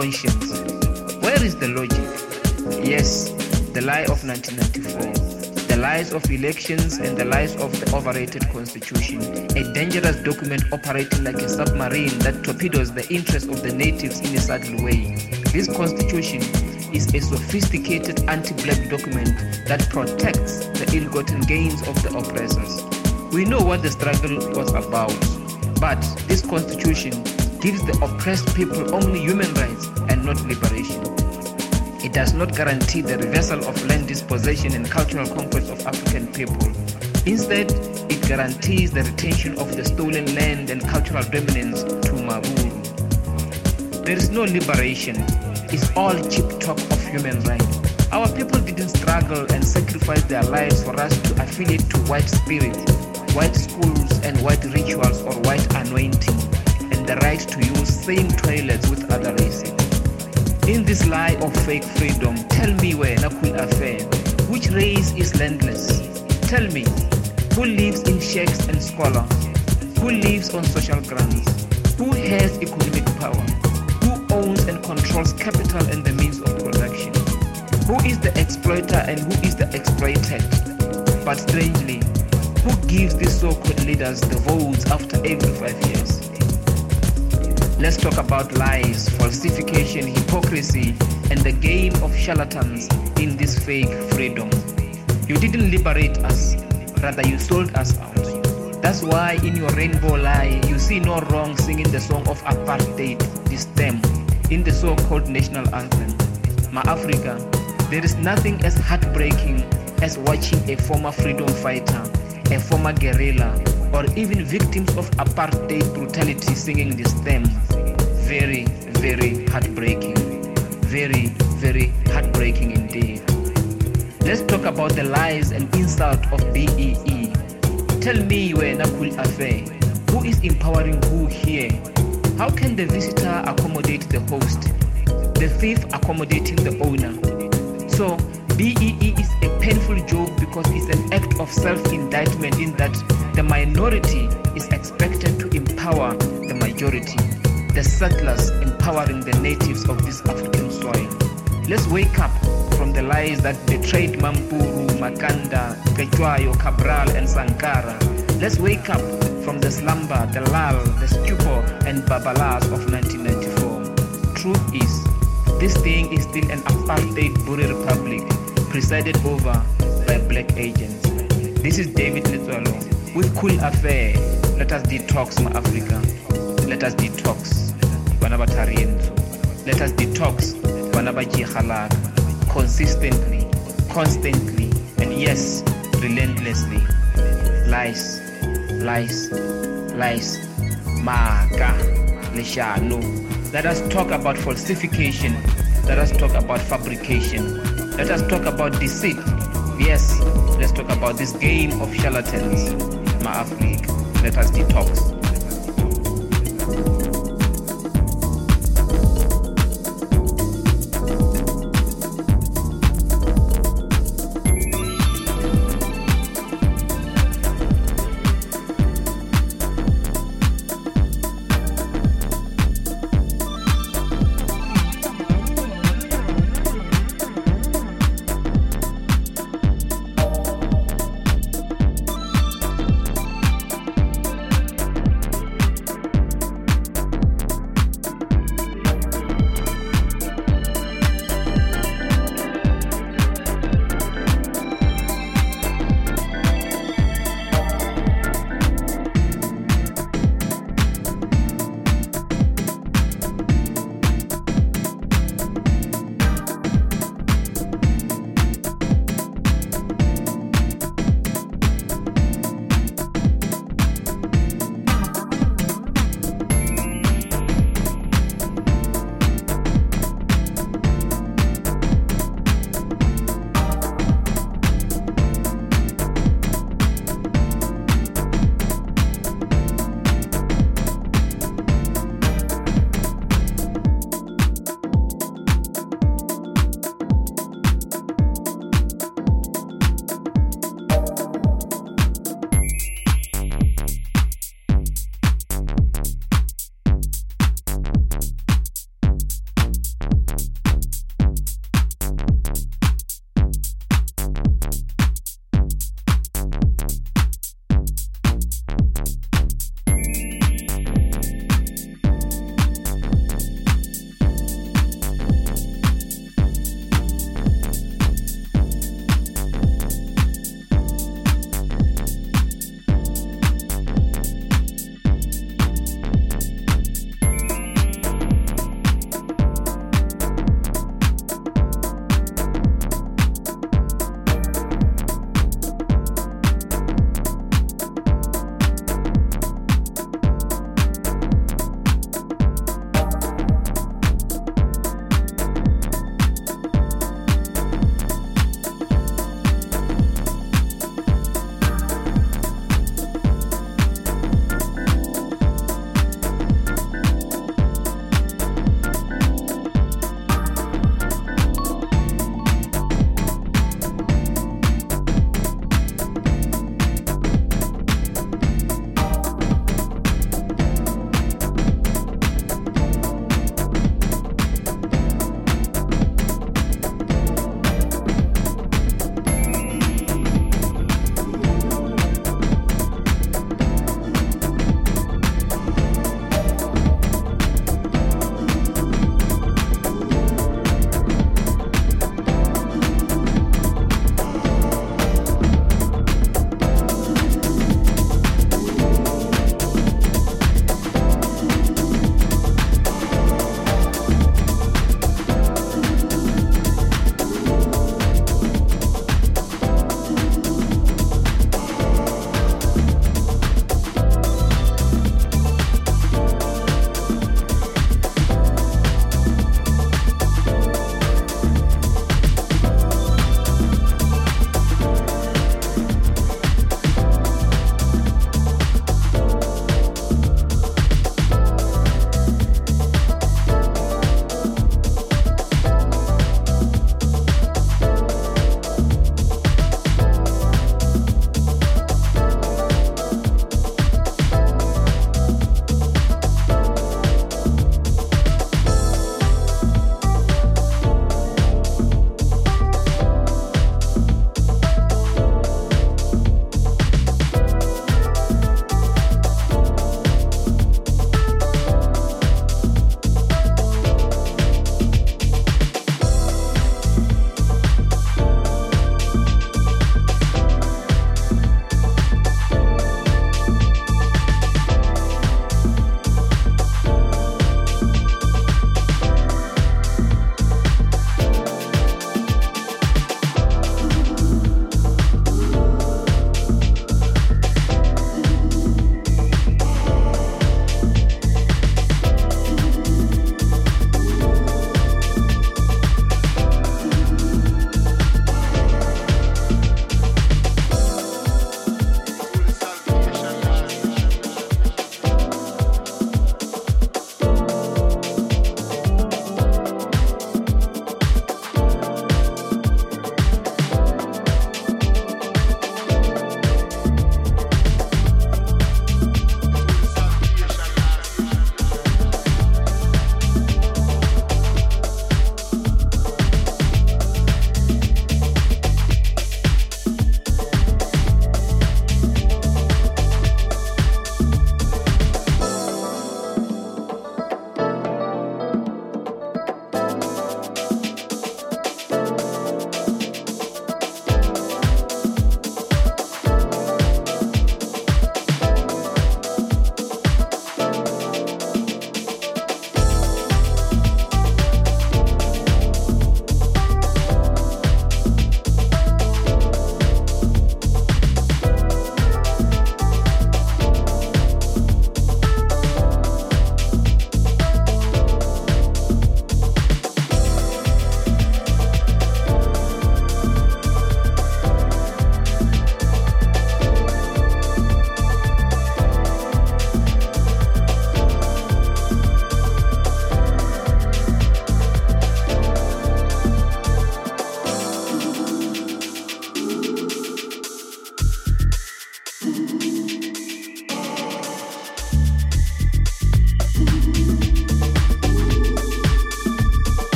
conscience? Where is the logic? Yes, the lie of 1994 the lies of elections and the lies of the overrated constitution, a dangerous document operating like a submarine that torpedoes the interests of the natives in a subtle way. This constitution is a sophisticated anti-black document that protects the ill-gotten gains of the oppressors. We know what the struggle was about, but this constitution gives the oppressed people only human rights and not liberation. It does not guarantee the reversal of land dispossession and cultural conquest of African people. Instead, it guarantees the retention of the stolen land and cultural dominance to Maburu. There is no liberation. It's all cheap talk of human rights. Our people didn't struggle and sacrifice their lives for us to affiliate to white spirit, white schools and white rituals or white anointing, the right to use same toilets with other races. In this lie of fake freedom, tell me where Nakul affair, which race is landless? Tell me, who lives in shacks and squalor? Who lives on social grants? Who has economic power? Who owns and controls capital and the means of production? Who is the exploiter and who is the exploited? But strangely, who gives these so-called leaders the votes after every five years? Let's talk about lies, falsification, hypocrisy, and the game of charlatans in this fake freedom. You didn't liberate us, rather, you sold us out. That's why in your rainbow lie, you see no wrong singing the song of apartheid, Die Stem, in the so called national anthem. Ma Africa, there is nothing as heartbreaking as watching a former freedom fighter, a former guerrilla, or even victims of apartheid brutality singing this theme. Very, very heartbreaking. Very, very heartbreaking indeed. Let's talk about the lies and insult of BEE. Tell me where Nakul Afe, who is empowering who here? How can the visitor accommodate the host? The thief accommodating the owner? So BEE is a painful joke because it's an act of self-indictment in that the minority is expected to empower the majority, the settlers empowering the natives of this African soil. Let's wake up from the lies that betrayed Mampuru, Makanda, Cetshwayo, Cabral, and Sankara. Let's wake up from the slumber, the lull, the stupor, and babalas of 1994. Truth is, this thing is still an apartheid Buri republic presided over by black agents. This is David Letswalo with Cool Affair. Let us detox my Africa. Let us detox Banabatarienzo. Let us detox Banabajihalak consistently, constantly, and yes, relentlessly. Lies, lies, lies. Maka, Leshanu. Let us talk about falsification. Let us talk about fabrication. Let us talk about deceit. Yes, let's talk about this game of charlatans. Ma Afrique. Let us detox.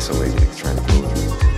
pixelated, it's trying to blow through.